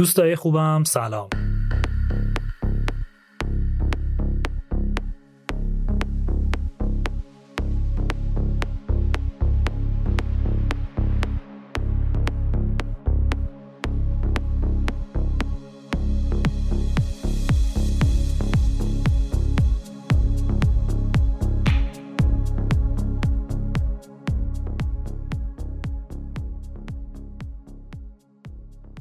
دوستای خوبم سلام.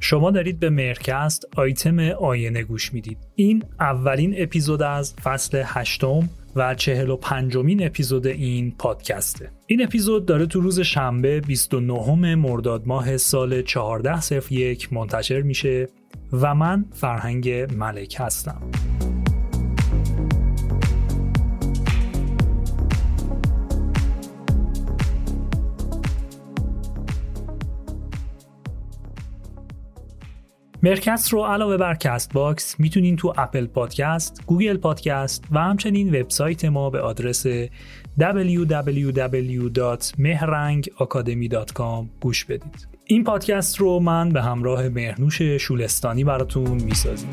شما دارید به مرکست آیتم آینه گوش می‌دید. این اولین اپیزود از فصل هشتم و چهل و پنجمین اپیزود این پادکسته. این اپیزود داره تو روز شنبه 29 مرداد ماه سال 1401 منتشر میشه و من فرهنگ ملک هستم. مرکز رو علاوه بر Castbox می‌تونین تو Apple Podcast، Google Podcast و همچنین وبسایت ما به آدرس www.mehrangacademy.com گوش بدید. این پادکست رو من به همراه مهرنوش شولستانی براتون می‌سازیم.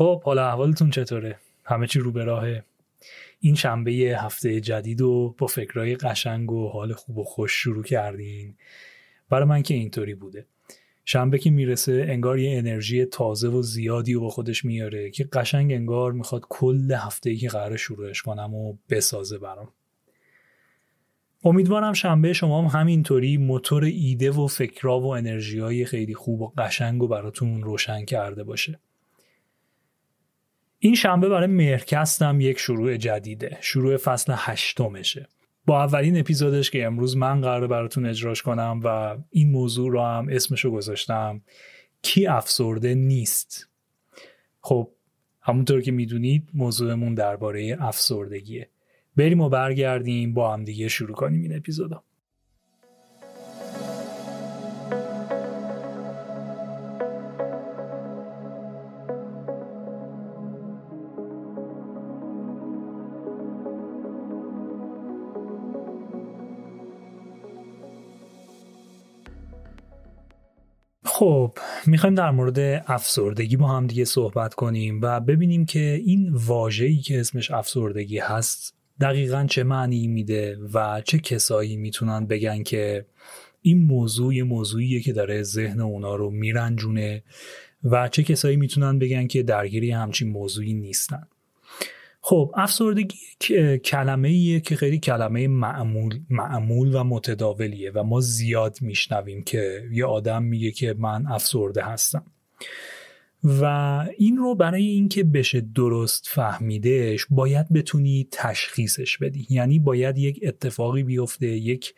خب حالا احوالتون چطوره؟ همه چی رو به راهه این شنبه هفته جدید و با فکرهای قشنگ و حال خوب و خوش شروع کردین؟ برای من که اینطوری بوده. شنبه که می‌رسه انگار یه انرژی تازه و زیادی و با خودش میاره که قشنگ انگار می‌خواد کل هفته که قرار شروعش کنم و بسازه برام. امیدوارم شنبه شما هم همینطوری موتور ایده و فکرها و انرژی های خیلی خوب و قشنگ و براتون روشن کرده باشه. این شنبه برای مرکست هم یک شروع جدیده. شروع فصل هشتمشه. با اولین اپیزودش که امروز من قرار براتون اجراش کنم و این موضوع رو هم اسمشو گذاشتم. کی افسرده نیست. خب همونطور که می‌دونید موضوعمون درباره افسردگیه. بریم و برگردیم با هم دیگه شروع کنیم این اپیزودا خب می‌خوایم در مورد افسردگی با هم دیگه صحبت کنیم و ببینیم که این واژه‌ای که اسمش افسردگی هست دقیقا چه معنی میده و چه کسایی می‌تونن بگن که این موضوع یه موضوعیه که داره ذهن اونا رو میرنجونه و چه کسایی می‌تونن بگن که درگیری همچین موضوعی نیستن. خب افسردگی کلمه ایه که خیلی کلمه معمول, معمول و متداولیه و ما زیاد میشنویم که یه آدم میگه که من افسرده هستم. و این رو برای اینکه بشه درست فهمیدش باید بتونی تشخیصش بدی. یعنی باید یک اتفاقی بیفته یک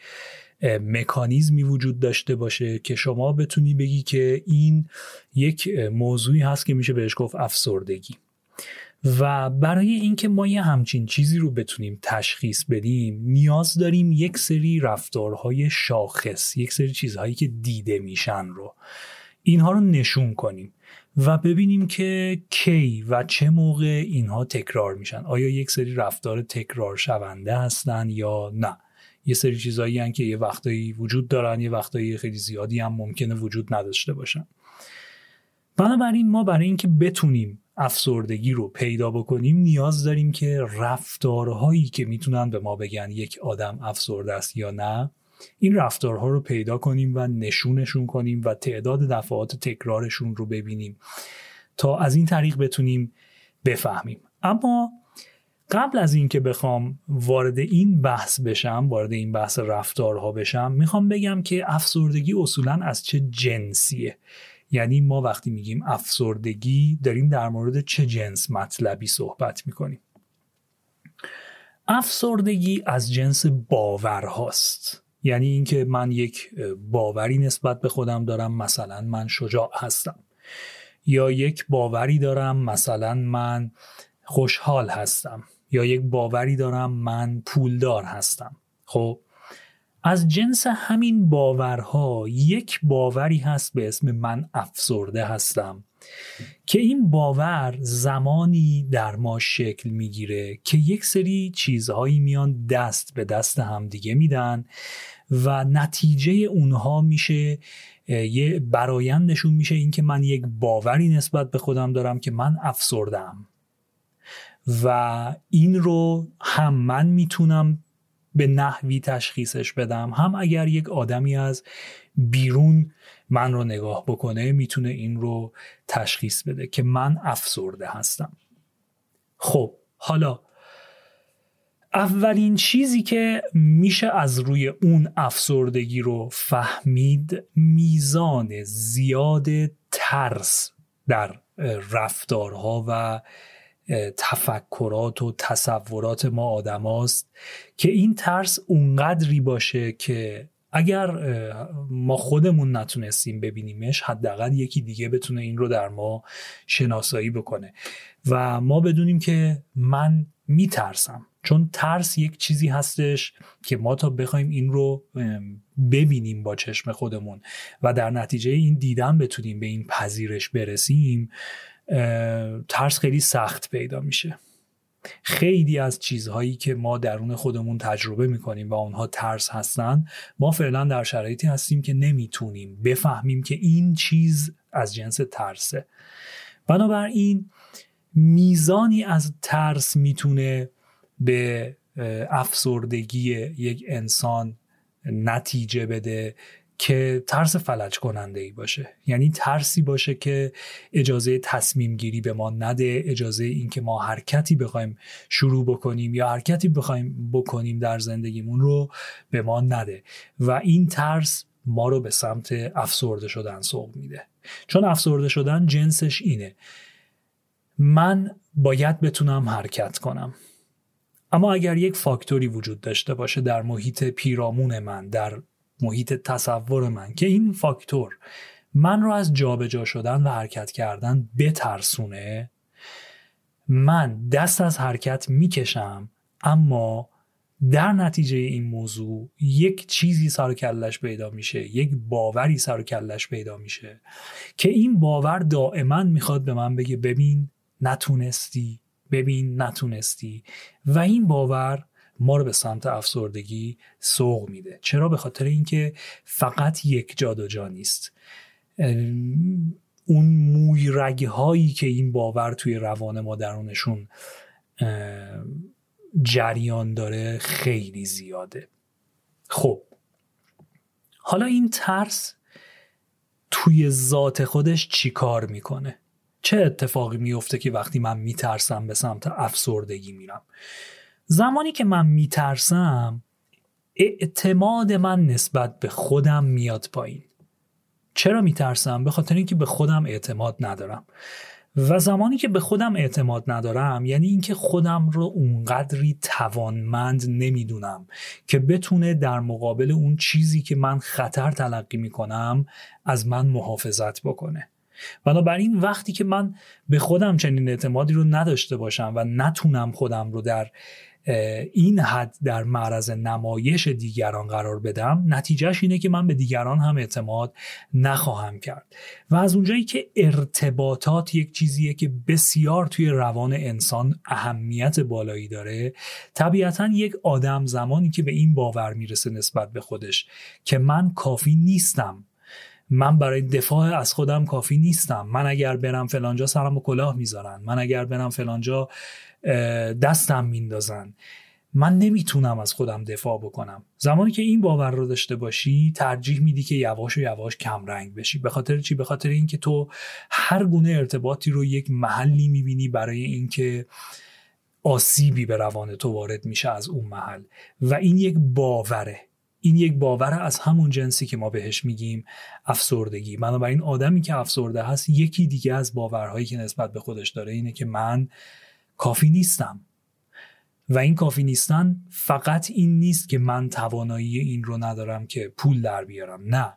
مکانیزمی وجود داشته باشه که شما بتونی بگی که این یک موضوعی هست که میشه بهش گفت افسردگی. و برای اینکه ما یه همچین چیزی رو بتونیم تشخیص بدیم نیاز داریم یک سری رفتارهای شاخص یک سری چیزهایی که دیده میشن رو اینها رو نشون کنیم و ببینیم که کی و چه موقع اینها تکرار میشن. آیا یک سری رفتار تکرار شونده هستن یا نه؟ یه سری چیزهایی هن که یه وقتایی وجود دارن یه وقتایی خیلی زیادی هم ممکنه وجود نداشته باشن. بنابراین ما برای اینکه بتونیم افسردگی رو پیدا بکنیم نیاز داریم که رفتارهایی که می‌تونن به ما بگن یک آدم افسرده است یا نه این رفتارها رو پیدا کنیم و نشونشون کنیم و تعداد دفعات تکرارشون رو ببینیم تا از این طریق بتونیم بفهمیم. اما قبل از اینکه بخوام وارد این بحث بشم وارد این بحث رفتارها بشم می‌خوام بگم که افسردگی اصولا از چه جنسیه. یعنی ما وقتی میگیم افسردگی داریم در مورد چه جنس مطلبی صحبت می‌کنیم؟ افسردگی از جنس باورهاست. یعنی اینکه من یک باوری نسبت به خودم دارم مثلا من شجاع هستم. یا یک باوری دارم مثلا من خوشحال هستم. یا یک باوری دارم من پولدار هستم. خب از جنس همین باورها یک باوری هست به اسم من افسرده هستم که این باور زمانی در ما شکل می‌گیره که یک سری چیزهایی میان دست به دست همدیگه میدن و نتیجه اونها میشه یه برایندشون میشه اینکه من یک باوری نسبت به خودم دارم که من افسردم و این رو هم من می‌تونم به نحوی تشخیصش بدم. هم اگر یک آدمی از بیرون من رو نگاه بکنه می‌تونه این رو تشخیص بده که من افسرده هستم. خب حالا اولین چیزی که میشه از روی اون افسردگی رو فهمید میزان زیاد ترس در رفتارها و تفکرات و تصورات ما آدم هاست که این ترس اونقدری باشه که اگر ما خودمون نتونستیم ببینیمش حداقل یکی دیگه بتونه این رو در ما شناسایی بکنه. و ما بدونیم که من میترسم. چون ترس یک چیزی هستش که ما تا بخوایم این رو ببینیم با چشم خودمون و در نتیجه این دیدن بتونیم به این پذیرش برسیم ترس خیلی سخت پیدا میشه. خیلی از چیزهایی که ما درون خودمون تجربه می‌کنیم و اونها ترس هستن ما فعلا در شرایطی هستیم که نمی‌تونیم بفهمیم که این چیز از جنس ترسه. بنابراین میزانی از ترس می‌تونه به افسردگی یک انسان نتیجه بده که ترس فلج کننده ای باشه. یعنی ترسی باشه که اجازه تصمیم گیری به ما نده اجازه اینکه ما حرکتی بخوایم شروع بکنیم یا حرکتی بخوایم بکنیم در زندگیمون رو به ما نده و این ترس ما رو به سمت افسرده شدن سوق میده. چون افسرده شدن جنسش اینه. من باید بتونم حرکت کنم. اما اگر یک فاکتوری وجود داشته باشه در محیط پیرامون من در محیط تصور من که این فاکتور من رو از جابجا شدن و حرکت کردن بترسونه. من دست از حرکت می‌کشم اما در نتیجه این موضوع یک چیزی سر و کلش پیدا میشه یک باوری سر و کلش پیدا میشه که این باور دائما می‌خواد به من بگه ببین نتونستی ببین نتونستی. و این باور ما رو به سمت افسردگی سوق میده. چرا؟ به خاطر اینکه فقط یک جا دو جا نیست اون موی هایی که این باور توی روان ما درونشون جریان داره خیلی زیاده. خب حالا این ترس توی ذات خودش چیکار می‌کنه؟ چه اتفاقی میفته که وقتی من میترسم به سمت افسردگی میرم؟ زمانی که من میترسم اعتماد من نسبت به خودم میاد پایین. چرا میترسم؟ به خاطر اینکه به خودم اعتماد ندارم. و زمانی که به خودم اعتماد ندارم یعنی اینکه خودم رو اونقدری توانمند نمی‌دونم که بتونه در مقابل اون چیزی که من خطر تلقی می‌کنم از من محافظت بکنه. بنابراین وقتی که من به خودم چنین اعتمادی رو نداشته باشم و نتونم خودم رو در این حد در معرض نمایش دیگران قرار بدم نتیجهش اینه که من به دیگران هم اعتماد نخواهم کرد. و از اونجایی که ارتباطات یک چیزیه که بسیار توی روان انسان اهمیت بالایی داره طبیعتا یک آدم زمانی که به این باور می‌رسه نسبت به خودش که من کافی نیستم. من برای دفاع از خودم کافی نیستم. من اگر برم فلانجا سرم و کلاه می‌ذارن. من اگر برم فلانجا دستم میندازن. من نمی‌تونم از خودم دفاع بکنم. زمانی که این باور رو داشته باشی ترجیح میدی که یواش و یواش کم رنگ بشی. به خاطر چی؟ به خاطر اینکه تو هر گونه ارتباطی رو یک محلی می‌بینی برای اینکه آسیبی به روان تو وارد میشه از اون محل. و این یک باوره. این یک باور از همون جنسی که ما بهش میگیم افسردگی. بنابراین آدمی که افسرده هست یکی دیگه از باورهایی که نسبت به خودش داره اینه که من کافی نیستم. و این کافی نیستن فقط این نیست که من توانایی این رو ندارم که پول در بیارم. نه.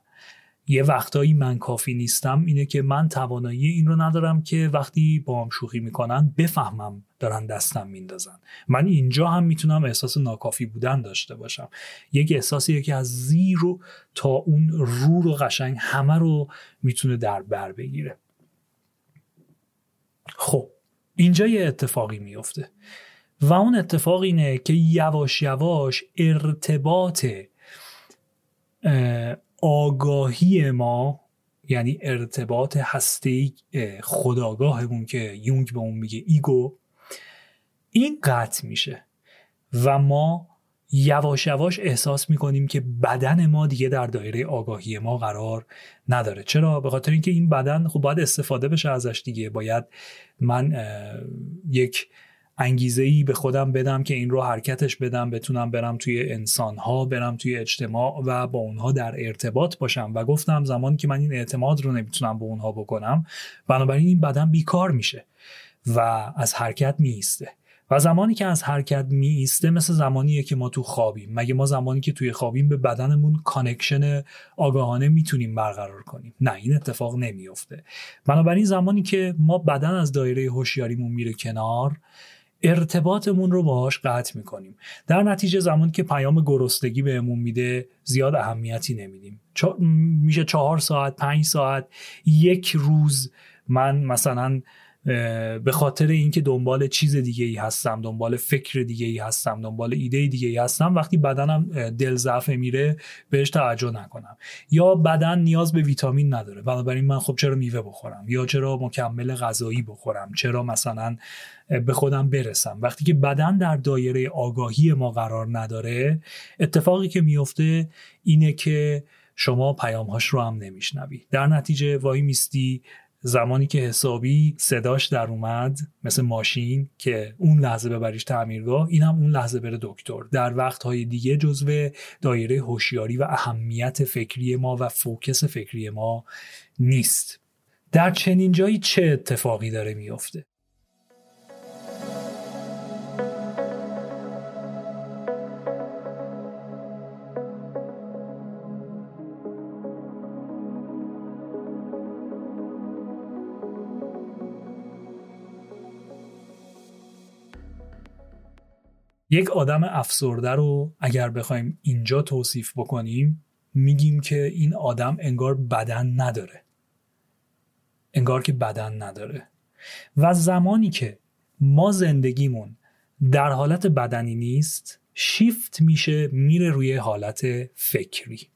یه وقتایی من کافی نیستم اینه که من توانایی این رو ندارم که وقتی با هم شوخی می‌کنن بفهمم دارن دستم میندازن. من اینجا هم می‌تونم احساس ناکافی بودن داشته باشم. یک احساسی که از زیر رو تا اون رو رو قشنگ همه رو می‌تونه در بر بگیره. اینجا یه اتفاقی میفته و اون اتفاق اینه که یواش یواش ارتباط آگاهی ما یعنی ارتباط هسته خداگاهمون که یونگ به اون میگه ایگو این قطع میشه. و ما یواش یواش احساس می‌کنیم که بدن ما دیگه در دایره آگاهی ما قرار نداره. چرا؟ به خاطر اینکه این بدن خب باید استفاده بشه ازش دیگه. باید من یک انگیزه ای به خودم بدم که این رو حرکتش بدم بتونم برم توی انسان ها برم توی اجتماع و با اونها در ارتباط باشم. و گفتم زمانی که من این اعتماد رو نمی‌تونم به اونها بکنم بنابراین این بدن بیکار میشه و از حرکت می‌ایسته و زمانی که از حرکت می ایسته مثل زمانیه که ما تو خوابیم. مگه ما زمانی که توی خوابیم به بدنمون connection آگاهانه می‌تونیم برقرار کنیم؟ نه این اتفاق نمیافته. بنابراین زمانی که ما بدن از دایره هوشیاریمون میره کنار ارتباطمون رو باهاش قطع می‌کنیم. در نتیجه زمانی که پیام گرسنگی بهمون میده زیاد اهمیتی نمیدیم. میشه چهار ساعت پنج ساعت یک روز من مثلا به خاطر اینکه دنبال چیز دیگه ای هستم دنبال فکر دیگه ای هستم دنبال ایده دیگه ای هستم وقتی بدنم دل ضعف میره بهش توجه نکنم. یا بدن نیاز به ویتامین نداره بنابراین من خب چرا میوه بخورم؟ یا چرا مکمل غذایی بخورم؟ چرا مثلا به خودم برسم؟ وقتی که بدن در دایره آگاهی ما قرار نداره اتفاقی که میفته اینه که شما پیامهاش رو هم نمیشنوی. در نتیجه وای میستی زمانی که حسابی صداش در اومد مثل ماشین که اون لحظه ببریش تعمیرگاه این هم اون لحظه بره دکتر. در وقتهای دیگه جزو دایره هوشیاری و اهمیت فکری ما و فوکس فکری ما نیست. در چنین جایی چه اتفاقی داره میافته؟ یک آدم افسرده رو اگر بخوایم اینجا توصیف بکنیم میگیم که این آدم انگار بدن نداره. انگار که بدن نداره. و زمانی که ما زندگیمون در حالت بدنی نیست شیفت میشه میره روی حالت فکری.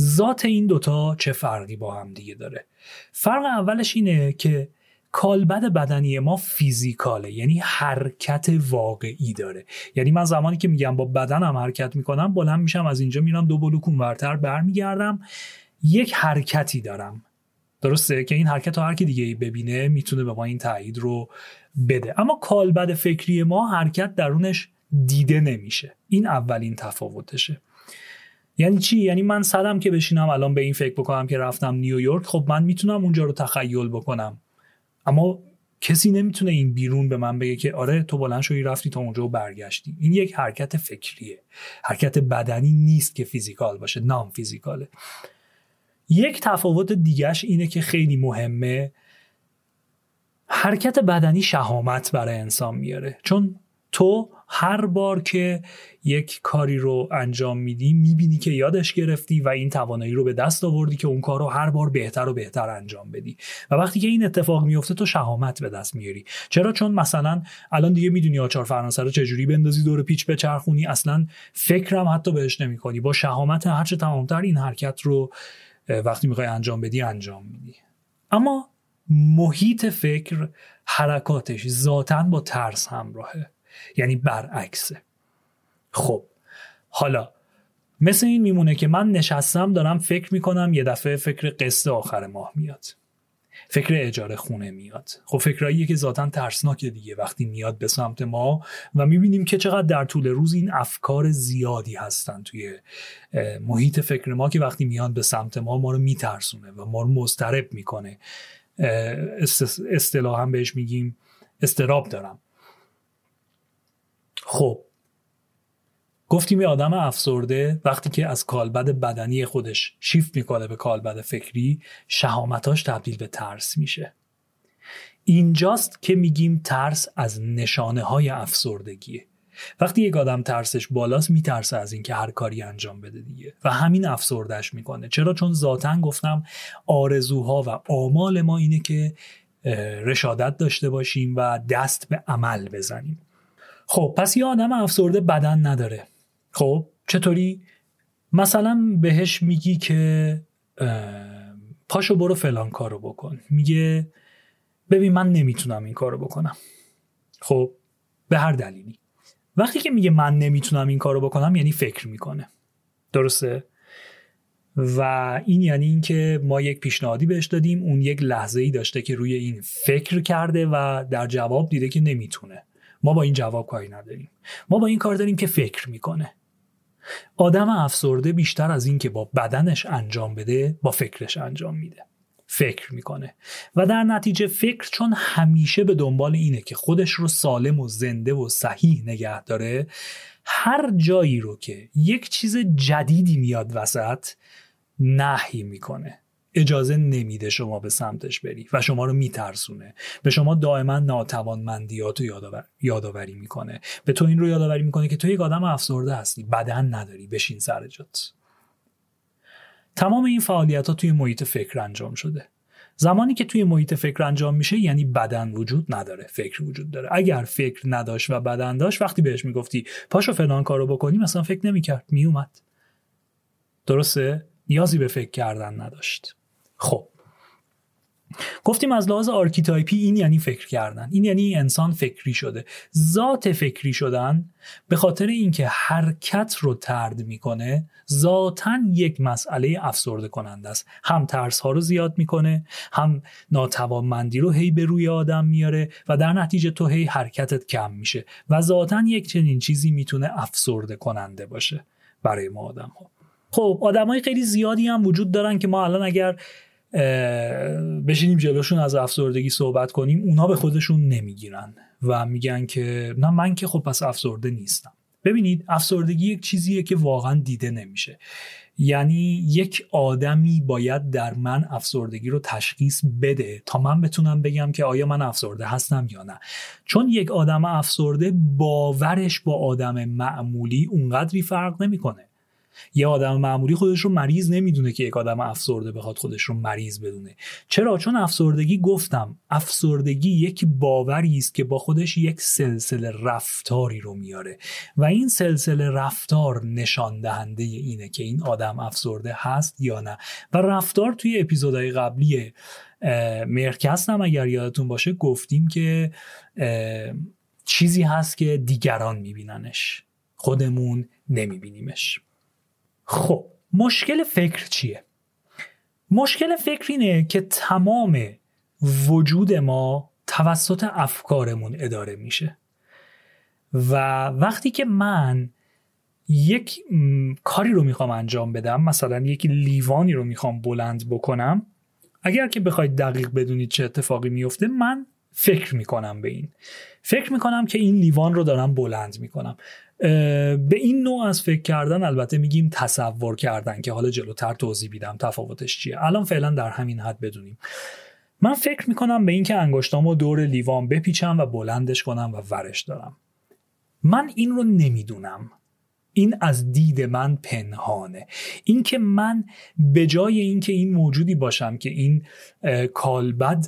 ذات این دوتا چه فرقی با هم دیگه داره؟ فرق اولش اینه که کالبد بدنی ما فیزیکاله یعنی حرکت واقعی داره. یعنی من زمانی که میگم با بدنم حرکت می‌کنم بلند میشم از اینجا میرم دو بلوک ورتر برمیگردم یک حرکتی دارم. درسته که این حرکت رو هر کی دیگه ای ببینه می‌تونه به ما این تایید رو بده. اما کالبد فکری ما حرکت درونش دیده نمیشه. این اولین تفاوتشه. یعنی چی؟ یعنی من صدم که بشینم الان به این فکر بکنم که رفتم نیویورک خب من می‌تونم اونجا رو تخیل بکنم. اما کسی نمی‌تونه این بیرون به من بگه که آره تو بلند شدی رفتی تا اونجا و برگشتی. این یک حرکت فکریه. حرکت بدنی نیست که فیزیکال باشه نام فیزیکاله. یک تفاوت دیگهش اینه که خیلی مهمه. حرکت بدنی شهامت برای انسان میاره. چون تو هر بار که یک کاری رو انجام میدی می‌بینی که یادش گرفتی و این توانایی رو به دست آوردی که اون کار رو هر بار بهتر و بهتر انجام بدی. و وقتی که این اتفاق میفته تو شهامت به دست میاری. چرا؟ چون مثلا الان دیگه می‌دونی آچار فرانسه رو چجوری بندازی دور پیچ بچرخونی. اصلا فکرم حتی بهش نمی‌کنی. با شهامت هرچه تمامتر این حرکت رو وقتی می‌خوای انجام بدی انجام میدی. اما محیط فکر حرکاتش ذاتا با ترس همراهه. یعنی برعکسه. خب حالا مثل این میمونه که من نشستم دارم فکر می‌کنم یه دفعه فکر قصه آخر ماه میاد. فکر اجاره خونه میاد. خب فکراییه که ذاتا ترسناکه دیگه. وقتی میاد به سمت ما و می‌بینیم که چقدر در طول روز این افکار زیادی هستن توی محیط فکر ما که وقتی میاد به سمت ما ما رو میترسونه و ما رو مضطرب می‌کنه. اصطلاحا بهش میگیم استراب دارم. خب. گفتیم یه آدم افسرده وقتی که از کالبد بدنی خودش شیفت می‌کنه به کالبد فکری شهامتاش تبدیل به ترس میشه. اینجاست که میگیم ترس از نشانه های افسردگیه وقتی یک آدم ترسش بالاست میترسه از اینکه هر کاری انجام بده دیگه. و همین افسردهش می‌کنه. چرا؟ چون ذاتا گفتم آرزوها و آمال ما اینه که رشادت داشته باشیم و دست به عمل بزنیم. خب پس یه آدم افسرده بدن نداره. خب چطوری؟ مثلا بهش میگی که پاشو برو فلان کارو بکن. میگه ببین من نمی‌تونم این کارو بکنم. خب به هر دلیلی. وقتی که میگه من نمی‌تونم این کارو بکنم یعنی فکر می‌کنه. درسته؟ و این یعنی اینکه ما یک پیشنهادی بهش دادیم اون یک لحظه ای داشته که روی این فکر کرده و در جواب دیده که نمی‌تونه. ما با این جواب کاری نداریم. ما با این کار داریم که فکر می‌کنه. آدم افسرده بیشتر از این که با بدنش انجام بده با فکرش انجام میده. فکر می‌کنه. و در نتیجه فکر چون همیشه به دنبال اینه که خودش رو سالم و زنده و صحیح نگه داره هر جایی رو که یک چیز جدیدی میاد وسط نهی می‌کنه. اجازه نمیده شما به سمتش بری و شما رو میترسونه. به شما دائما ناتوانمندیات رو یادآوری می‌کنه. به تو این رو یادآوری می‌کنه که تو یک آدم افسرده هستی. بدن نداری. بشین سر جات. تمام این فعالیت ها توی محیط فکر انجام شده. زمانی که توی محیط فکر انجام میشه یعنی بدن وجود نداره فکر وجود داره. اگر فکر نداشت و بدن داشت وقتی بهش می‌گفتی پاشو فلان کارو بکنی مثلا فکر نمی‌کرد. میومد درسته؟ نیازی به فکر کردن نداشت. خب. گفتیم از لحاظ archetype ی این یعنی فکر کردن. این یعنی انسان فکری شده. ذات فکری شدن به خاطر اینکه حرکت رو طرد می‌کنه ذاتا یک مسئله افسرده کننده است. هم ترس ها رو زیاد می‌کنه هم ناتوانمندی رو هی به روی آدم میاره و در نتیجه تو هی حرکتت کم میشه و ذاتا یک چنین چیزی می‌تونه افسرده کننده باشه برای ما آدم ها خب آدمای خیلی زیادی هم وجود دارن که ما الان اگر بشینیم جلوشون از افسردگی صحبت کنیم اونا به خودشون نمی‌گیرن و میگن که نه من که خب پس افسرده نیستم. ببینید افسردگی یک چیزیه که واقعا دیده نمیشه. یعنی یک آدمی باید در من افسردگی رو تشخیص بده تا من بتونم بگم که آیا من افسرده هستم یا نه. چون یک آدم افسرده باورش با آدم معمولی اونقدری فرق نمی‌کنه. یه آدم معمولی خودش رو مریض نمی‌دونه که یک آدم افسرده بخواد خودش رو مریض بدونه. چرا؟ چون افسردگی گفتم افسردگی یک باوری است که با خودش یک سلسله رفتاری رو میاره. و این سلسله رفتار نشان دهنده اینه که این آدم افسرده هست یا نه. و رفتار توی اپیزودهای قبلی مرکست هم اگر یادتون باشه گفتیم که چیزی هست که دیگران میبیننش. خودمون نمیبینیمش. خب مشکل فکر چیه؟ مشکل فکر اینه که تمام وجود ما توسط افکارمون اداره میشه. و وقتی که من یک کاری رو می‌خوام انجام بدم مثلا یک لیوانی رو می‌خوام بلند بکنم اگر که بخواید دقیق بدونید چه اتفاقی میفته من فکر می‌کنم به این. فکر می‌کنم که این لیوان رو دارم بلند می‌کنم. به این نوع از فکر کردن البته میگیم تصور کردن که حالا جلوتر توضیح میدم تفاوتش چیه. الان فعلا در همین حد بدونیم. من فکر می‌کنم به اینکه انگشتامو دور لیوان بپیچم و بلندش کنم و ورش دارم. من این رو نمی‌دونم. این از دید من پنهانه. اینکه من به جای اینکه این موجودی باشم که این کالبد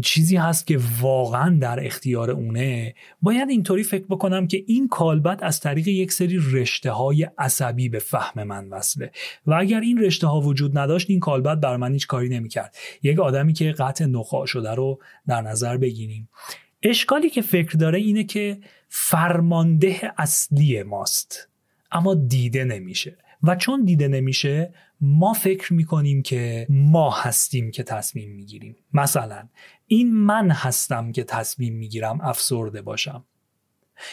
چیزی هست که واقعا در اختیار اونه. باید اینطوری فکر بکنم که این کالبد از طریق یک سری رشته های عصبی به فهم من وصله. و اگر این رشته ها وجود نداشت این کالبد بر من هیچ کاری نمی‌کرد. یک آدمی که قطع نخواع شده رو در نظر بگیریم. اشکالی که فکر داره اینه که فرمانده اصلی ماست اما دیده نمیشه. و چون دیده نمیشه ما فکر می‌کنیم که ما هستیم که تصمیم می‌گیریم. مثلا این من هستم که تصمیم می‌گیرم افسرده باشم.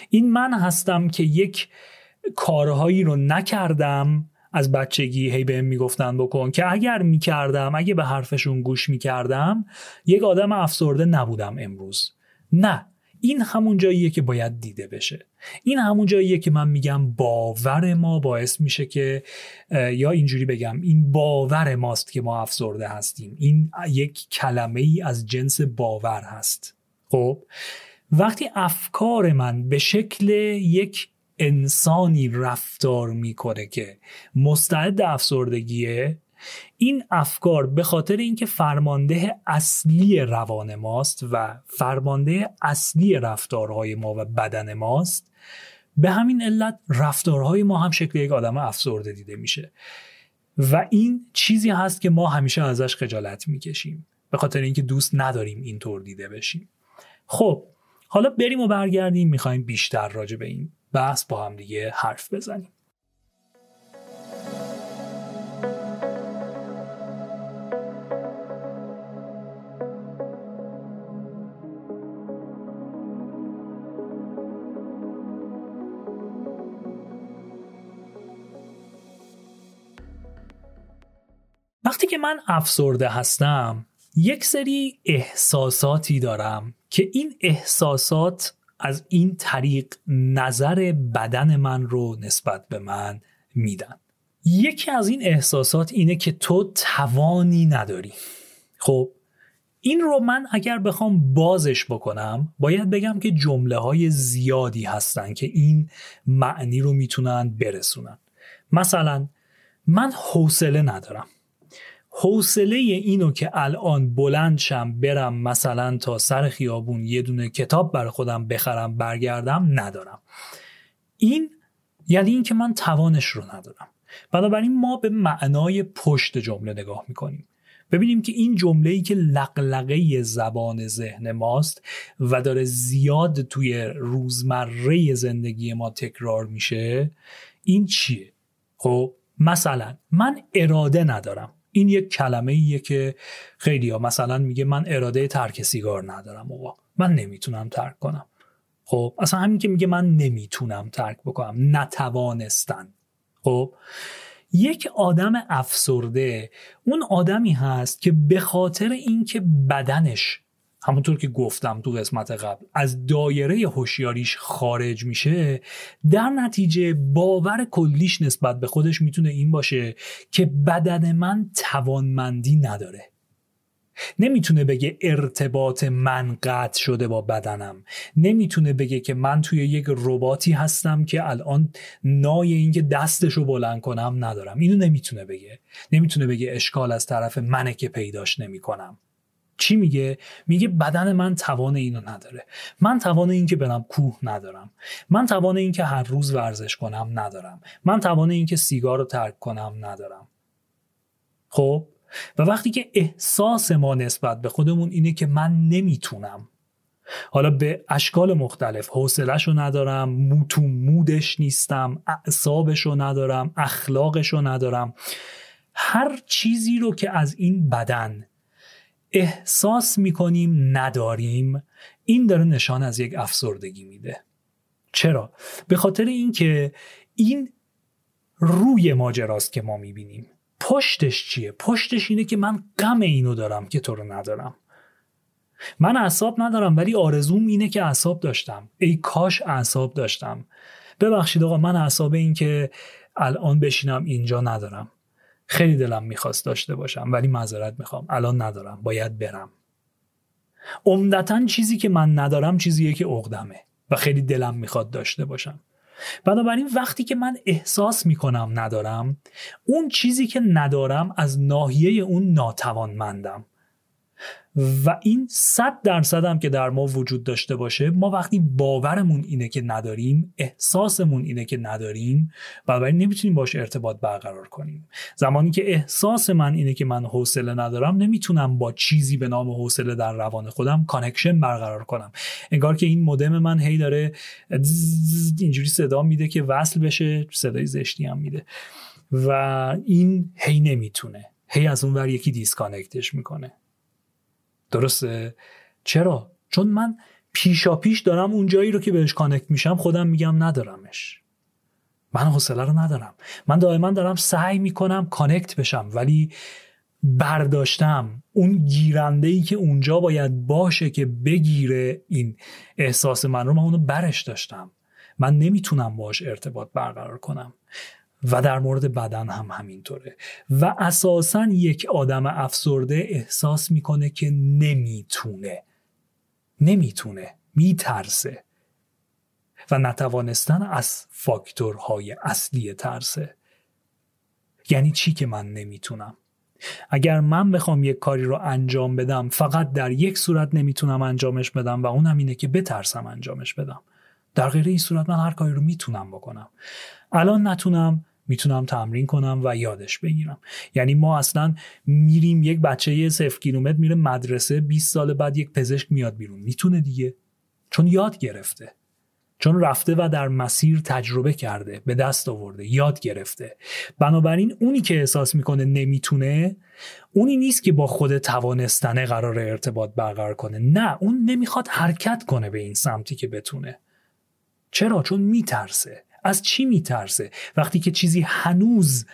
این من هستم که یک کارهایی رو نکردم از بچگی هی بهم می‌گفتن بکن که اگر می‌کردم اگه به حرفشون گوش می‌کردم یک آدم افسرده نبودم امروز. نه. این همون جاییه که باید دیده بشه. این همون جاییه که من میگم باور ما باعث میشه که یا اینجوری بگم این باور ماست که ما افسرده هستیم. این یک کلمه ای از جنس باور هست. خب؟ وقتی افکار من به شکل یک انسانی رفتار می‌کنه که مستعد افسردگیه این افکار به خاطر اینکه فرمانده اصلی روان ماست و فرمانده اصلی رفتارهای ما و بدن ماست به همین علت رفتارهای ما هم شکل یک آدم افسرده دیده میشه. و این چیزی هست که ما همیشه ازش خجالت می‌کشیم. به خاطر اینکه دوست نداریم اینطور دیده بشیم. خب حالا بریم و برگردیم. می‌خوایم بیشتر راجع به این بحث با هم دیگه حرف بزنیم. من افسرده هستم. یک سری احساساتی دارم که این احساسات از این طریق نظر بدن من رو نسبت به من میدن. یکی از این احساسات اینه که تو توانی نداری. خب این رو من اگر بخوام بازش بکنم باید بگم که جمله های زیادی هستن که این معنی رو می‌تونن برسونن. مثلا من حوصله ندارم. حوصله اینو که الان بلند شم برم مثلا تا سر خیابون یه دونه کتاب بر خودم بخرم برگردم ندارم. این یعنی اینکه من توانش رو ندارم. بنابراین ما به معنای پشت جمله نگاه می‌کنیم. ببینیم که این جمله ای که لقلقه زبان ذهن ماست و داره زیاد توی روزمره زندگی ما تکرار میشه این چیه؟ خب مثلا من اراده ندارم. این یک کلمه ایه که خیلی ها مثلا میگه من اراده ترک سیگار ندارم بابا من نمی‌تونم ترک کنم. خب اصلا همین که میگه من نمی‌تونم ترک بکنم نتوانستن. خب یک آدم افسرده اون آدمی هست که به خاطر اینکه بدنش همونطور که گفتم تو قسمت قبل از دایره هوشیاریش خارج میشه در نتیجه باور کلیش نسبت به خودش می‌تونه این باشه که بدن من توانمندی نداره. نمی‌تونه بگه ارتباط من قطع شده با بدنم. نمی‌تونه بگه که من توی یک رباتی هستم که الان نای اینکه دستشو بلند کنم ندارم. اینو نمی‌تونه بگه. نمی‌تونه بگه اشکال از طرف منه که پیداش نمی‌کنم. چی میگه؟ میگه بدن من توان اینو نداره. من توان این که برم کوه ندارم. من توان این که هر روز ورزش کنم ندارم. من توان این که سیگار رو ترک کنم ندارم. خب؟ و وقتی که احساس ما نسبت به خودمون اینه که من نمی‌تونم. حالا به اشکال مختلف حوصلش رو ندارم موتو مودش نیستم اعصابش رو ندارم اخلاقش رو ندارم. هر چیزی رو که از این بدن احساس می‌کنیم نداریم. این داره نشان از یک افسردگی میده. چرا؟ به خاطر اینکه این روی ماجراست که ما می‌بینیم. پشتش چیه؟ پشتش اینه که من غم اینو دارم که تو رو ندارم. من اعصاب ندارم ولی آرزوم اینه که اعصاب داشتم. ای کاش اعصاب داشتم. ببخشید آقا من اعصاب این که الان بشینم اینجا ندارم. خیلی دلم می‌خواست داشته باشم ولی معذرت می‌خوام. الان ندارم. باید برم. عمدتا چیزی که من ندارم چیزیه که عقدمه و خیلی دلم می‌خواد داشته باشم. بنابراین وقتی که من احساس می‌کنم ندارم اون چیزی که ندارم از ناحیه اون ناتوانمندم. و این صد درصد هم که در ما وجود داشته باشه ما وقتی باورمون اینه که نداریم احساسمون اینه که نداریم بنابراین نمی‌تونیم باش ارتباط برقرار کنیم. زمانی که احساس من اینه که من حوصله ندارم نمی‌تونم با چیزی به نام حوصله در روان خودم connection برقرار کنم. انگار که این مودم من هی داره اینجوری صدا میده که وصل بشه صدای زشتی هم میده. و این هی نمی‌تونه. هی از اون ور یکی disconnect ش می‌کنه. درسته؟ چرا؟ چون من پیشا پیش دارم اون جایی رو که بهش connect میشم خودم میگم ندارمش. من حوصله رو ندارم. من دائما دارم سعی می‌کنم کانکت بشم ولی برداشتم اون گیرنده ای که اونجا باید باشه که بگیره این احساس من رو من اونو برش داشتم. من نمی‌تونم باش ارتباط برقرار کنم. و در مورد بدن هم همینطوره. و اساسا یک آدم افسرده احساس می‌کنه که نمی‌تونه. نمی‌تونه. میترسه. و نتوانستن از فاکتورهای اصلی ترسه. یعنی چی که من نمی‌تونم؟ اگر من بخوام یک کاری رو انجام بدم فقط در یک صورت نمی‌تونم انجامش بدم و اونم اینه که بترسم انجامش بدم. در غیر این صورت من هر کاری رو می‌تونم بکنم. الان نتونم می‌تونم تمرین کنم و یادش بگیرم. یعنی ما اصلا میریم یک بچه صفر کیلومتر میره مدرسه 20 سال بعد یک پزشک میاد بیرون. می‌تونه دیگه. چون یاد گرفته. چون رفته و در مسیر تجربه کرده به دست آورده یاد گرفته. بنابراین اونی که احساس می‌کنه نمی‌تونه اونی نیست که با خود توانستنه قرار ارتباط برقرار کنه. نه اون نمی‌خواد حرکت کنه به این سمتی که بتونه. چرا؟ چون میترسه. از چی میترسه؟ وقتی که چیزی هنوز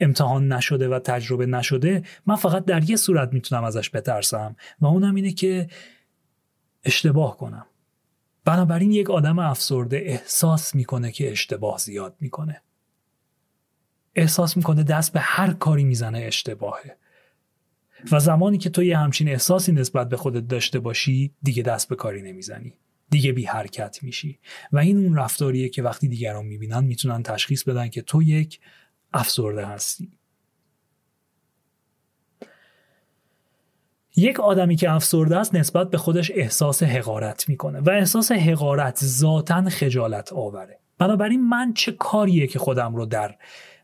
امتحان نشده و تجربه نشده من فقط در یه صورت می‌تونم ازش بترسم و اونم اینه که اشتباه کنم. بنابراین یک آدم افسرده احساس می‌کنه که اشتباه زیاد می‌کنه. احساس می‌کنه دست به هر کاری می‌زنه اشتباهه. و زمانی که تو یه همچین احساسی نسبت به خودت داشته باشی دیگه دست به کاری نمی‌زنی. دیگه بی حرکت میشی. و این اون رفتاریه که وقتی دیگران می‌بینن می‌تونن تشخیص بدن که تو یک افسرده هستی. یک آدمی که افسرده است نسبت به خودش احساس حقارت می‌کنه و احساس حقارت ذاتا خجالت آوره. بنابراین من چه کاریه که خودم رو در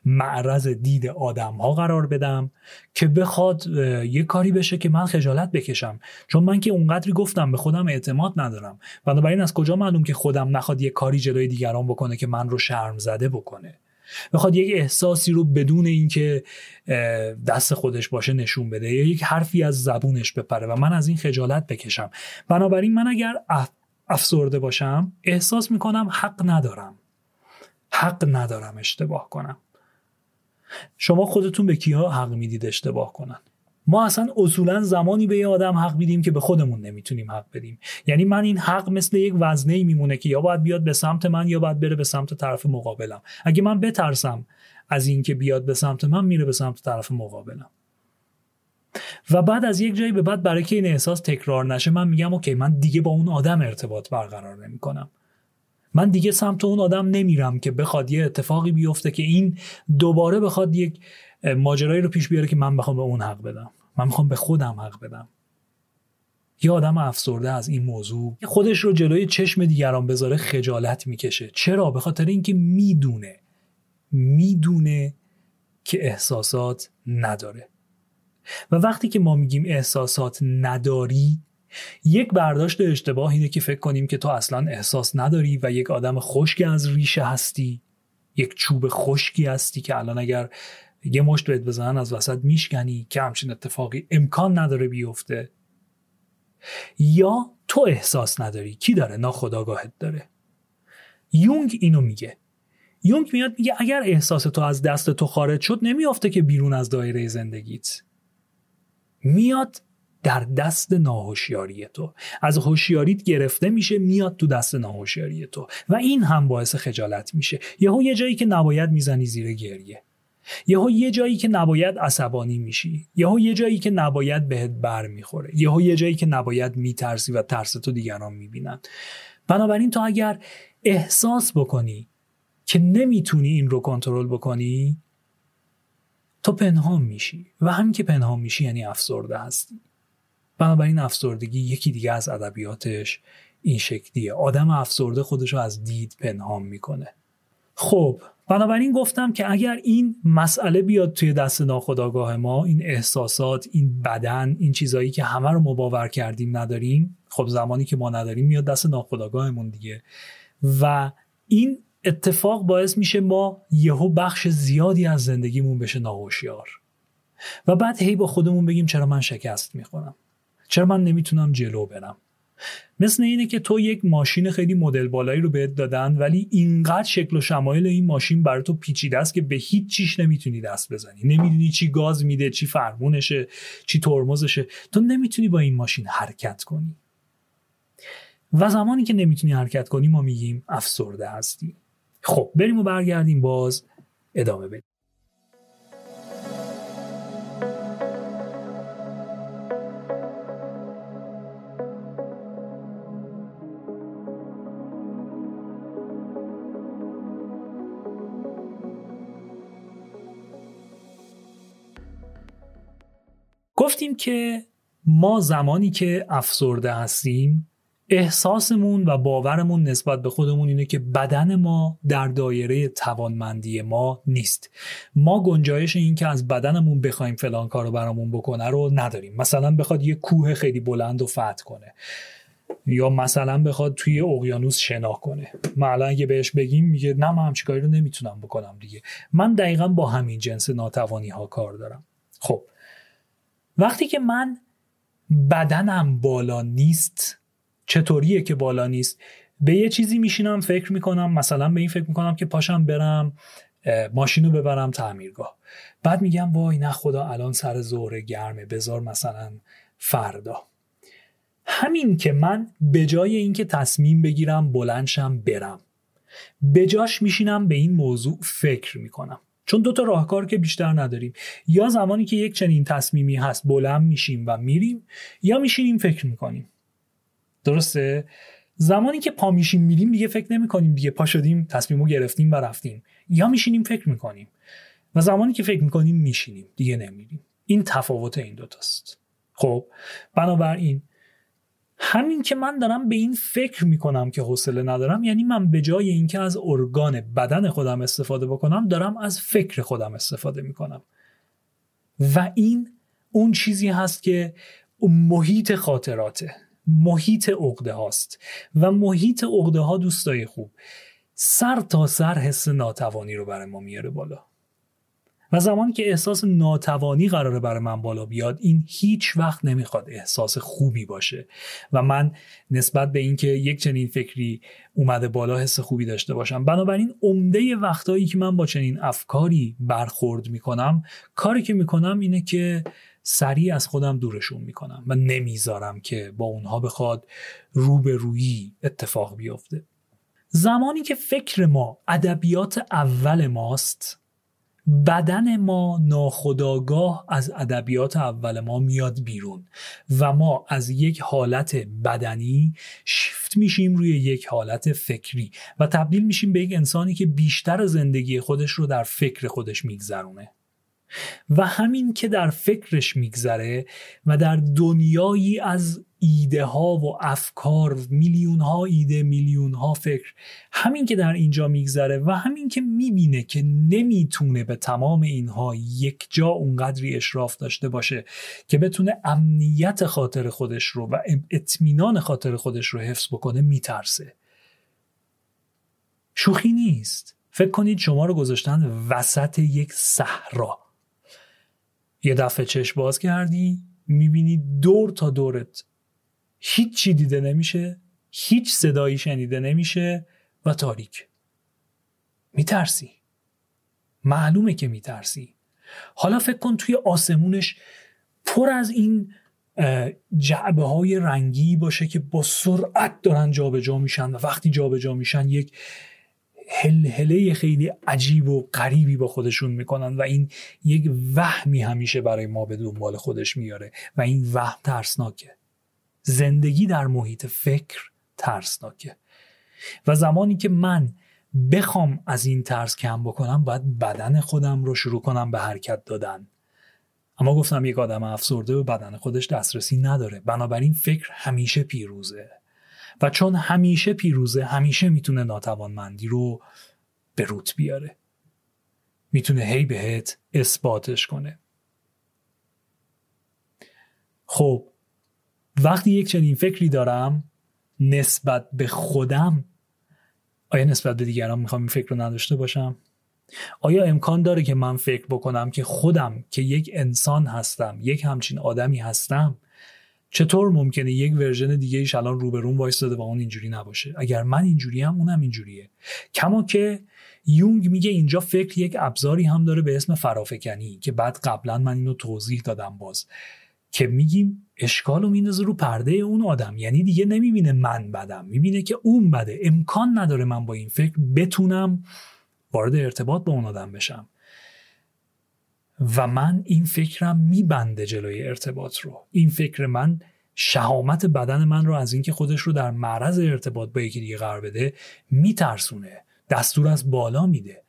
معرض دید آدم ها قرار بدم که بخواد یه کاری بشه که من خجالت بکشم. چون من که اونقدری گفتم به خودم اعتماد ندارم. بنابراین از کجا معلوم که خودم نخواد یه کاری جلوی دیگران بکنه که من رو شرم زده بکنه؟ بخواد یک احساسی رو بدون اینکه دست خودش باشه نشون بده. یا یک حرفی از زبونش بپره و من از این خجالت بکشم. بنابراین من اگر افسرده باشم احساس می‌کنم حق ندارم. حق ندارم اشتباه کنم. شما خودتون به کیها حق می‌دید اشتباه کنن. ما اصلا اصولا زمانی به یه آدم حق میدیم که به خودمون نمی‌تونیم حق بدیم. یعنی من این حق مثل یک وزنه ای میمونه که یا باید بیاد به سمت من یا باید بره به سمت طرف مقابلم. اگه من بترسم از اینکه بیاد به سمت من میره به سمت طرف مقابلم. و بعد از یک جایی به بعد برای که این احساس تکرار نشه من میگم اوکی من دیگه با اون آدم ارتباط برقرار نمی‌کنم. من دیگه سمت اون آدم نمیرم که بخواد یه اتفاقی بیفته که این دوباره بخواد یک ماجرایی رو پیش بیاره که من بخوام به اون حق بدم. من می‌خوام به خودم حق بدم. یه آدم افسرده از این موضوع. خودش رو جلوی چشم دیگران بذاره خجالت می‌کشه. چرا؟ به خاطر اینکه می‌دونه. می‌دونه که احساسات نداره. و وقتی که ما میگیم احساسات نداری یک برداشت اشتباه اینه که فکر کنیم که تو اصلا احساس نداری و یک آدم خشک از ریشه هستی. یک چوب خشکی هستی که الان اگر یه مشت بهت بزنن از وسط میشکنی که همچین اتفاقی امکان نداره بیفته. یا تو احساس نداری. کی داره؟ ناخداگاهت داره. یونگ اینو میگه. یونگ میاد میگه اگر احساس تو از دست تو خارج شد نمیافته که بیرون از دایره زندگیت. میاد در دست ناهوشیاری تو. از هوشیاریت گرفته میشه میاد تو دست ناهوشیاری تو. و این هم باعث خجالت میشه. یهو یه جایی که نباید می‌زنی زیر گریه. یهو یه جایی که نباید عصبانی میشی. یهو یه جایی که نباید بهت بر می‌خوره. یهو یه جایی که نباید میترسی و ترس تو دیگران می‌بینن. بنابراین تو اگر احساس بکنی که نمی‌تونی این رو کنترل بکنی تو پنهان میشی. و همین که پنهان میشی یعنی افسرده هستی. بنابراین افسردگی یکی دیگه از ادبیاتش این شکلیه. آدم افسرده خودش رو از دید پنهان می‌کنه. خب بنابراین گفتم که اگر این مسئله بیاد توی دست ناخودآگاه ما این احساسات این بدن این چیزایی که همه رو مباور کردیم نداریم خب زمانی که ما نداریم میاد دست ناخودآگاهمون دیگه. و این اتفاق باعث میشه ما یهو بخش زیادی از زندگیمون بشه ناهوشیار. و بعد هی با خودمون بگیم چرا من شکست می‌خورم. چرا من نمی‌تونم جلو برم؟ مثل اینه که تو یک ماشین خیلی مدل بالایی رو بهت دادن ولی اینقدر شکل و شمایل این ماشین برای تو پیچیده است که به هیچ چیش نمی‌تونی دست بزنی. نمی‌دونی چی گاز میده چی فرمونشه چی ترمزشه. تو نمی‌تونی با این ماشین حرکت کنی. و زمانی که نمی‌تونی حرکت کنی ما میگیم افسرده هستی. خب بریم و برگردیم باز ادامه بدیم. گفتیم که ما زمانی که افسرده هستیم احساسمون و باورمون نسبت به خودمون اینه که بدن ما در دایره توانمندی ما نیست. ما گنجایش این که از بدنمون بخوایم فلان کارو برامون بکنه رو نداریم. مثلا بخواد یه کوه خیلی بلند و فتح کنه. یا مثلا بخواد توی اقیانوس شنا کنه. ما الان اگه بهش بگیم میگه نه من همچی کاری رو نمی‌تونم بکنم دیگه. من دقیقا با همین جنس ناتوانی ها کار دارم. خب. وقتی که من بدنم بالا نیست چطوریه که بالا نیست؟ به یه چیزی میشینم فکر می‌کنم مثلا به این فکر می‌کنم که پاشم برم ماشین رو ببرم تعمیرگاه. بعد میگم وای نه خدا الان سر ظهر گرمه بذار مثلا فردا. همین که من به جای اینکه تصمیم بگیرم بلندشم برم. به جاش میشینم به این موضوع فکر می‌کنم. چون دو تا راهکار که بیشتر نداریم. یا زمانی که یک چنین تصمیمی هست بلند میشیم و میریم یا میشینیم فکر می‌کنیم. درسته؟ زمانی که پا میشیم میریم دیگه فکر نمی‌کنیم. دیگه پا شدیم تصمیمو گرفتیم و رفتیم. یا میشینیم فکر می‌کنیم. و زمانی که فکر می‌کنیم میشینیم. دیگه نمیریم. این تفاوت این دوتاست. خب بنابراین همین که من دارم به این فکر می‌کنم که حوصله ندارم یعنی من به جای اینکه از ارگان بدن خودم استفاده بکنم دارم از فکر خودم استفاده می‌کنم. و این اون چیزی هست که محیط خاطراته محیط عقده هاست. و محیط عقده ها دوستای خوب سر تا سر حس ناتوانی رو برای ما میاره بالا. و زمانی که احساس ناتوانی قراره برای من بالا بیاد این هیچ وقت نمی‌خواد احساس خوبی باشه. و من نسبت به اینکه یک چنین فکری اومده بالا حس خوبی داشته باشم. بنابراین عمده وقتهایی که من با چنین افکاری برخورد می‌کنم کاری که می‌کنم اینه که سریع از خودم دورشون می‌کنم و نمی‌ذارم که با اونها بخواد روبرویی اتفاق بیفته. زمانی که فکر ما ادبیات اول ماست بدن ما ناخداگاه از ادبیات اول ما میاد بیرون و ما از یک حالت بدنی شیفت میشیم روی یک حالت فکری و تبدیل میشیم به یک انسانی که بیشتر زندگی خودش رو در فکر خودش میگذرونه. و همین که در فکرش میگذره و در دنیایی از ایده ها و افکار میلیون ها ایده میلیون ها فکر همین که در اینجا میگذره و همین که می‌بینه که نمی‌تونه به تمام اینها یک جا اونقدری اشراف داشته باشه که بتونه امنیت خاطر خودش رو و اطمینان خاطر خودش رو حفظ بکنه میترسه. شوخی نیست. فکر کنید شما رو گذاشتن وسط یک صحرا. یه دفعه چشم باز کردی می‌بینی دور تا دورت هیچی دیده نمیشه هیچ صدایی شنیده نمیشه و تاریک. میترسی. معلومه که میترسی. حالا فکر کن توی آسمونش پر از این جعبه های رنگی باشه که با سرعت دارن جابجا جا میشن و وقتی جابجا جا میشن یک هلهله خیلی عجیب و غریبی با خودشون می‌کنن و این یک وهمی همیشه برای ما به دنبال خودش میاره و این وهم ترسناکه. زندگی در محیط فکر ترسناکه. و زمانی که من بخوام از این ترس کم بکنم باید بدن خودم رو شروع کنم به حرکت دادن. اما گفتم یک آدم افسرده به بدن خودش دسترسی نداره. بنابراین فکر همیشه پیروزه. و چون همیشه پیروزه همیشه می‌تونه ناتوانمندی رو به روت بیاره. می‌تونه هی بهت اثباتش کنه. خب وقتی یک چنین فکری دارم نسبت به خودم آیا نسبت به دیگران می‌خوام این فکر رو نداشته باشم؟ آیا امکان داره که من فکر بکنم که خودم که یک انسان هستم یک همچین آدمی هستم چطور ممکنه یک ورژن دیگه ایش الان روبرون وایستاده و اون اینجوری نباشه؟ اگر من اینجوری هم اونم اینجوریه. کما که یونگ میگه اینجا فکر یک ابزاری هم داره به اسم فرافکنی که بعد قبلا من اینو توضیح دادم باز. که میگیم اشکال رو میندازه رو پرده اون آدم. یعنی دیگه نمی‌بینه من بدم. می‌بینه که اون بده. امکان نداره من با این فکر بتونم وارد ارتباط با اون آدم بشم. و من این فکرم میبنده جلوی ارتباط رو. این فکر من شهامت بدن من رو از اینکه خودش رو در معرض ارتباط با یکی دیگه قرار بده میترسونه. دستور از بالا میده.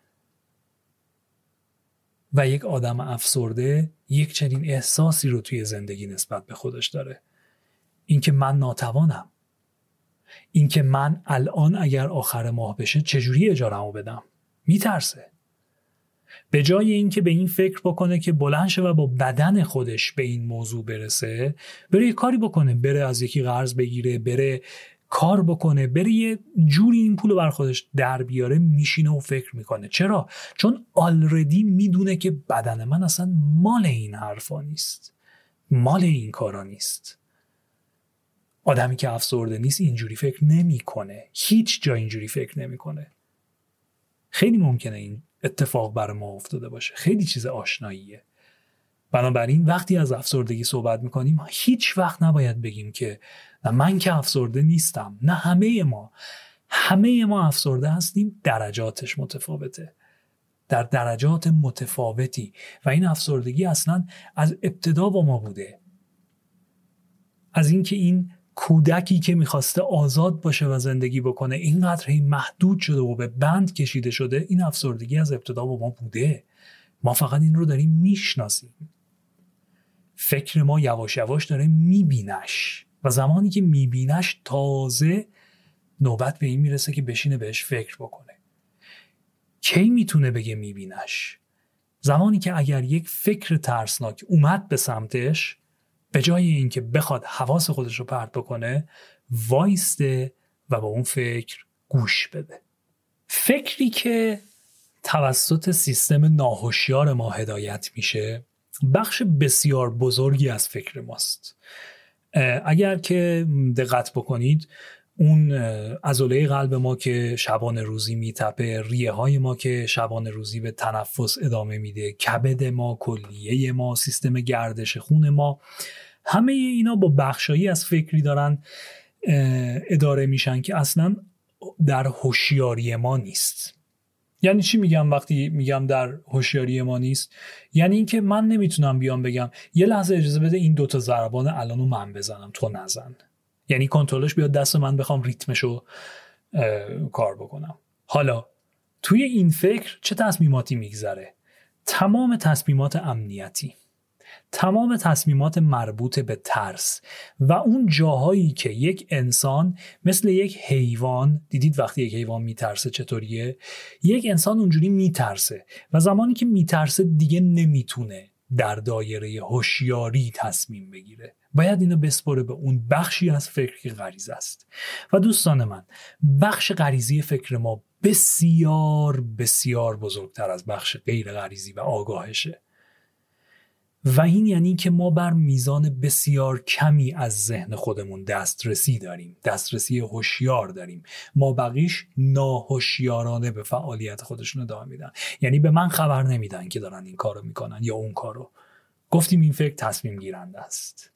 و یک آدم افسرده یک چنین احساسی رو توی زندگی نسبت به خودش داره. اینکه من ناتوانم. اینکه من الان اگر آخر ماه بشه چجوری اجارمو بدم؟ میترسه. به جای اینکه به این فکر بکنه که بلند شه و با بدن خودش به این موضوع برسه بره یه کاری بکنه بره از یکی قرض بگیره بره کار بکنه بره یه جوری این پول بر خودش در بیاره میشینه و فکر می‌کنه. چرا؟ چون آلردی می‌دونه که بدن من اصلا مال این حرفا نیست. مال این کارا نیست. آدمی که افسرده نیست اینجوری فکر نمی‌کنه. هیچ جا اینجوری فکر نمی‌کنه. خیلی ممکنه این اتفاق بر ما افتاده باشه. خیلی چیز آشناییه. بنابراین وقتی از افسردگی صحبت می‌کنیم هیچ وقت نباید بگیم که من که افسرده نیستم نه همه ما. همه ما افسرده هستیم درجاتش متفاوته. در درجات متفاوتی. و این افسردگی اصلا از ابتدا با ما بوده. از اینکه این کودکی که می‌خواسته آزاد باشه و زندگی بکنه اینقدر هی محدود شده و به بند کشیده شده این افسردگی از ابتدا با ما بوده. ما فقط این رو داریم می‌شناسیم. فکر ما یواش یواش داره میبینش و زمانی که میبینش تازه نوبت به این می‌رسه که بشینه بهش فکر بکنه. کی می‌تونه بگه میبینش؟ زمانی که اگر یک فکر ترسناک اومد به سمتش به جای اینکه بخواد حواس خودش رو پرت بکنه وایسته و با اون فکر گوش بده. فکری که توسط سیستم ناهوشیار ما هدایت میشه بخش بسیار بزرگی از فکر ماست. اگر که دقت بکنید اون ازوله قلب ما که شبان روزی میتپه ریه های ما که شبان روزی به تنفس ادامه میده کبد ما کلیه ما سیستم گردش خون ما همه اینا با بخشایی از فکری دارن اداره میشن که اصلا در هوشیاری ما نیست. یعنی چی میگم وقتی میگم در هوشیاری ما نیست؟ یعنی اینکه من نمی‌تونم بیام بگم یه لحظه اجازه بده این دوتا ضربان الانو من بزنم تو نزن. یعنی کنترلش بیاد دست من بخوام ریتمشو کار بکنم. حالا توی این فکر چه تصمیماتی میگذره؟ تمام تصمیمات امنیتی تمام تصمیمات مربوط به ترس و اون جاهایی که یک انسان مثل یک حیوان دیدید وقتی یک حیوان میترسه چطوریه؟ یک انسان اونجوری میترسه و زمانی که میترسه دیگه نمی‌تونه در دایره هوشیاری تصمیم بگیره. باید اینو بسپره به اون بخشی از فکر که غریزه است. و دوستان من بخش غریزی فکر ما بسیار بسیار بزرگتر از بخش غیر غریزی و آگاهشه. و این یعنی که ما بر میزان بسیار کمی از ذهن خودمون دسترسی داریم دسترسی هوشیار داریم. ما بقیش ناهوشیارانه به فعالیت خودشون ادامه میدن. یعنی به من خبر نمیدن که دارن این کارو می‌کنن یا اون کارو. گفتیم این فکر تصمیم گیرنده است.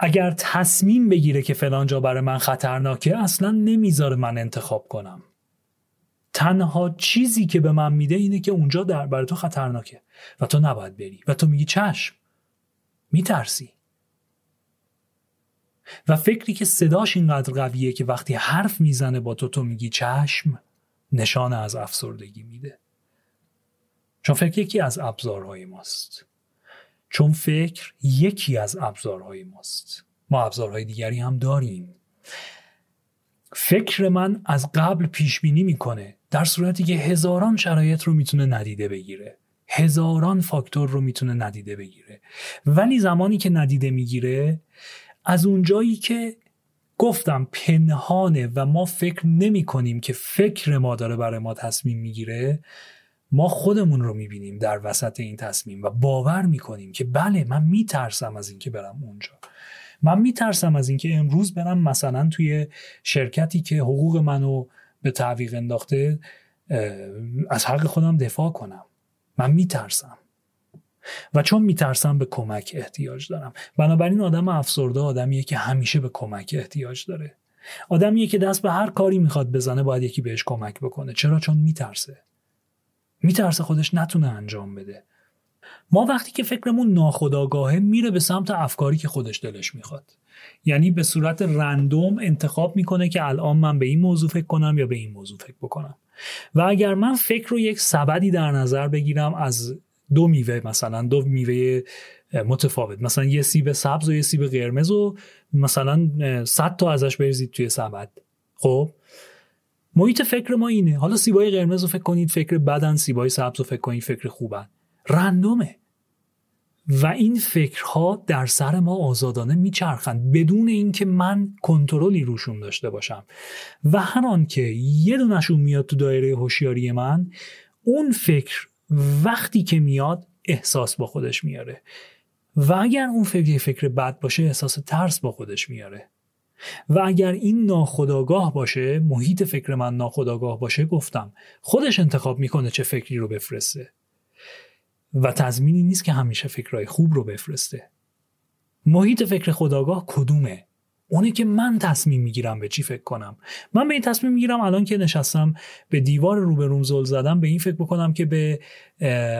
اگر تصمیم بگیره که فلان جا برای من خطرناکه اصلا نمی‌ذاره من انتخاب کنم. تنها چیزی که به من میده اینه که اونجا در برای تو خطرناکه و تو نباید بری و تو میگی چشم. میترسی. و فکری که صداش اینقدر قویه که وقتی حرف می‌زنه با تو تو میگی چشم نشان از افسردگی میده. چون فکر یکی از ابزارهای ماست. چون فکر یکی از ابزارهای ماست. ما ابزارهای دیگری هم داریم. فکر من از قبل پیش بینی می‌کنه. در صورتی که هزاران شرایط رو می‌تونه ندیده بگیره. هزاران فاکتور رو می‌تونه ندیده بگیره. ولی زمانی که ندیده می‌گیره از اونجایی که گفتم پنهانه و ما فکر نمی کنیم که فکر ما داره برای ما تصمیم می‌گیره ما خودمون رو می‌بینیم در وسط این تصمیم و باور می‌کنیم که بله من میترسم از اینکه برم اونجا. من میترسم از اینکه امروز برم مثلا توی شرکتی که حقوق منو به تعویق انداخته از حق خودم دفاع کنم. من میترسم. و چون میترسم به کمک احتیاج دارم. بنابراین آدم افسرده آدمیه که همیشه به کمک احتیاج داره. آدمیه که دست به هر کاری می‌خواد بزنه باید یکی بهش کمک بکنه. چرا؟ چون میترسه. میترسه خودش نتونه انجام بده. ما وقتی که فکرمون ناخداگاهه میره به سمت افکاری که خودش دلش می‌خواد. یعنی به صورت رندوم انتخاب می‌کنه که الان من به این موضوع فکر کنم یا به این موضوع فکر بکنم. و اگر من فکر رو یک سبدی در نظر بگیرم از دو میوه مثلا دو میوه متفاوت. مثلا یه سیب سبز و یه سیب قرمز و مثلا 100 تا ازش بریزید توی سبد. خب؟ محیط فکر ما اینه. حالا سیبای قرمز رو فکر کنید فکر بدن سیبای سبز رو فکر کنید فکر خوبن. رندومه. و این فکرها در سر ما آزادانه میچرخند بدون اینکه من کنترلی روشون داشته باشم. و هر که یه دونشون میاد تو دایره هوشیاری من اون فکر وقتی که میاد احساس با خودش میاره. و اگر اون فکر فکر بد باشه احساس ترس با خودش میاره. و اگر این ناخداگاه باشه محیط فکر من ناخداگاه باشه گفتم خودش انتخاب می‌کنه چه فکری رو بفرسته. و تضمینی نیست که همیشه فکرهای خوب رو بفرسته. محیط فکر خداگاه کدومه؟ اونه که من تصمیم می‌گیرم به چی فکر کنم. من به این تصمیم می‌گیرم الان که نشستم به دیوار روبروم زل زدم به این فکر بکنم که به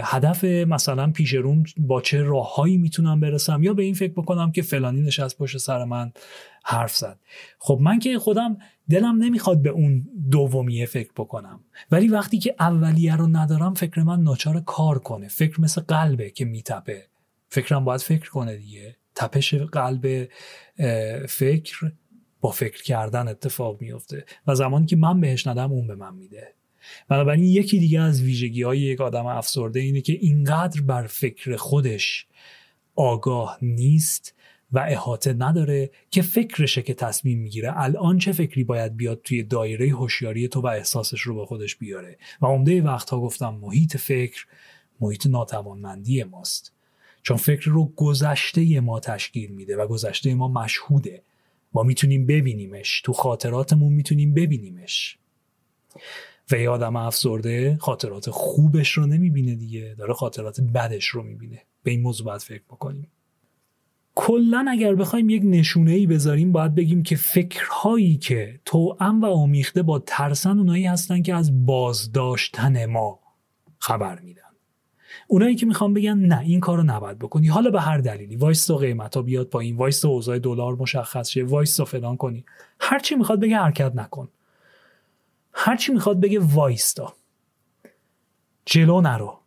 هدف مثلا پیش روم با چه راههایی می‌تونم برسم یا به این فکر بکنم که فلانی نشست پشت سر من حرف زد. خب من که خودم دلم نمی‌خواد به اون دومیه فکر بکنم. ولی وقتی که اولیه رو ندارم فکر من ناچار کار کنه. فکر مثل قلبه که میتپه. فکرم باید فکر کنه دیگه. تپش قلب فکر با فکر کردن اتفاق میفته و زمانی که من بهش ندم اون به من میده. بنابراین یکی دیگه از ویژگی های یک آدم افسرده اینه که اینقدر بر فکر خودش آگاه نیست و احاطه نداره که فکرشه که تصمیم می‌گیره الان چه فکری باید بیاد توی دایره هوشیاری تو و احساسش رو با خودش بیاره. و عمده وقتها گفتم محیط فکر محیط ناتوانمندی ماست. چون فکر رو گذشته ما تشکیل میده و گذشته ما مشهوده. ما می‌تونیم ببینیمش. تو خاطراتمون می‌تونیم ببینیمش. و یه آدم افسرده خاطرات خوبش رو نمی‌بینه دیگه. داره خاطرات بدش رو می‌بینه. به این موضوع باید فکر بکنیم. کلا اگر بخوایم یک نشونه ای بذاریم باید بگیم که فکرهایی که توأم و آمیخته با ترسن اونایی هستن که از بازداشتن ما خبر میدن. اونایی که می‌خوام بگن نه این کارو نباید بکنی. حالا به هر دلیلی. وایس قیمت ها بیاد پایین وایس اوضاع دلار مشخص شه وایس فلان کنی. هرچی می‌خواد بگه حرکت نکن. هرچی می‌خواد بگه وایستا جلو نرو.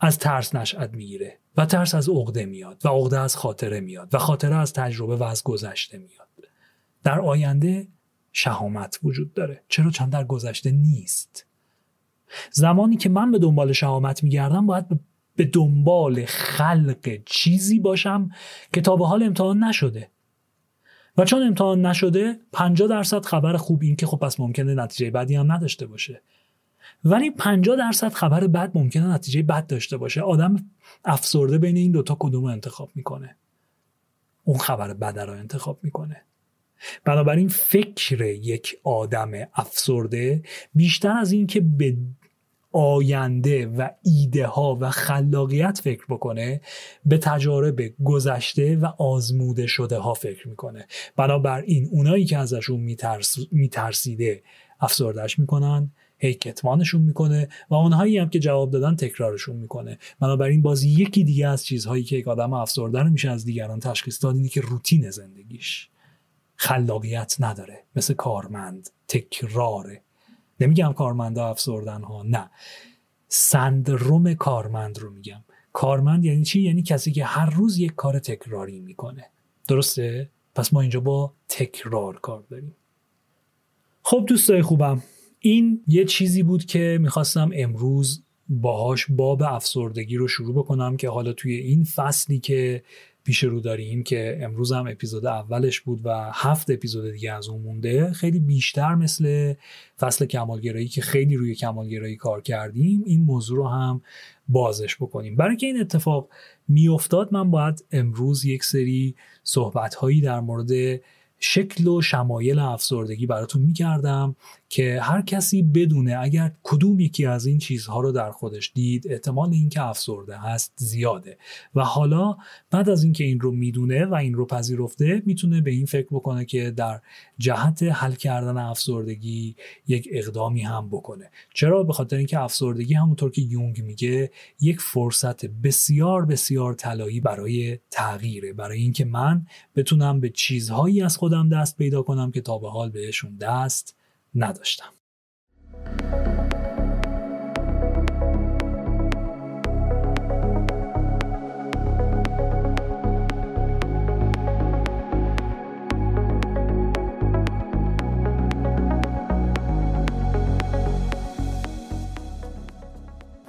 از ترس نشأت می‌گیره و ترس از عقده میاد و عقده از خاطره میاد و خاطره از تجربه و از گذشته میاد. در آینده شهامت وجود داره. چرا؟ چند در گذشته نیست. زمانی که من به دنبال شهامت میگردم باید به دنبال خلق چیزی باشم که تا به حال امتحان نشده. و چون امتحان نشده 50 درصد خبر خوب این که خب پس ممکنه نتیجه بدی هم نداشته باشه. ولی 50 درصد خبر بد ممکنه نتیجه بد داشته باشه. آدم افسرده بین این دوتا کدوم انتخاب می‌کنه. اون خبر بد رو انتخاب می‌کنه. بنابراین فکر یک آدم افسرده بیشتر از این که به آینده و ایده ها و خلاقیت فکر بکنه به تجارب گذشته و آزموده شده ها فکر می‌کنه. بنابراین اونایی که ازشون میترس، میترسیده افسردهش می‌کنن هی کتمانشون می‌کنه و اونهایی هم که جواب دادن تکرارشون می‌کنه. بنابراین باز یکی دیگه از چیزهایی که یک آدم افسرده رو میشه از دیگران تشخیص داد اینه که روتین زندگیش خلاقیت نداره. مثل کارمند تکراره نمیگم کارمندا افسردن ها نه. سندروم کارمند رو میگم. کارمند یعنی چی؟ یعنی کسی که هر روز یک کار تکراری می‌کنه. درسته؟ پس ما اینجا با تکرار کار داریم. خب دوستای خوبم این یه چیزی بود که می‌خواستم امروز باهاش باب افسردگی رو شروع بکنم که حالا توی این فصلی که پیش رو داریم که امروز هم اپیزود اولش بود و هفت اپیزود دیگه از اون مونده. خیلی بیشتر مثل فصل کمالگرایی که خیلی روی کمالگرایی کار کردیم این موضوع رو هم بازش بکنیم. برای که این اتفاق میافتاد من باید امروز یک سری صحبت هایی در مورد شکل و شمایل افسردگی براتون می‌کردم. که هر کسی بدونه اگر کدوم یکی از این چیزها رو در خودش دید احتمال اینکه افسرده هست زیاده. و حالا بعد از اینکه این رو می‌دونه و این رو پذیرفته می‌تونه به این فکر بکنه که در جهت حل کردن افسردگی یک اقدامی هم بکنه. چرا؟ به خاطر اینکه افسردگی همونطور که یونگ میگه یک فرصت بسیار بسیار طلایی برای تغییره. برای اینکه من بتونم به چیزهایی از خودم دست پیدا کنم که تا به حال بهشون دست نداشتم.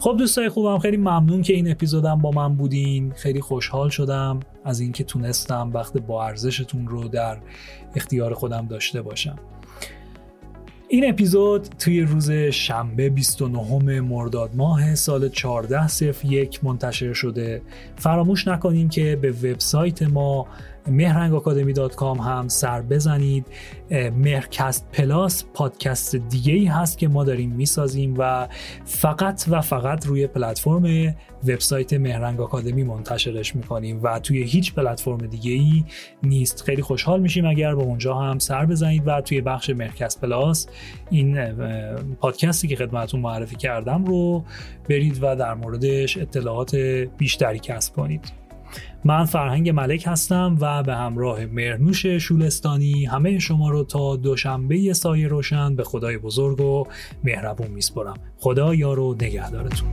خب دوستای خوبم خیلی ممنون که این اپیزودم با من بودین. خیلی خوشحال شدم از اینکه تونستم وقت با ارزشتون رو در اختیار خودم داشته باشم. این اپیزود توی روز شنبه 29 مرداد ماه سال 1401 منتشر شده. فراموش نکنین که به وبسایت ما مهرنگ هم سر بزنید. مهرکست پلاس پادکست دیگه ای هست که ما داریم می‌سازیم و فقط و فقط روی پلتفرم وبسایت مهرنگ آکادمی منتشرش می‌کنیم و توی هیچ پلتفرم دیگه ای نیست. خیلی خوشحال میشیم اگر به اونجا هم سر بزنید و توی بخش مهرکست پلاس این پادکستی که خدمتون معرفی کردم رو برید و در موردش اطلاعات بیشتری کسب کنید. من فرهنگ ملک هستم و به همراه مرنوش شولستانی همه شما رو تا دوشنبه سایه روشن به خدای بزرگ و مهربون میسپرم خدا یار و نگهدارتون.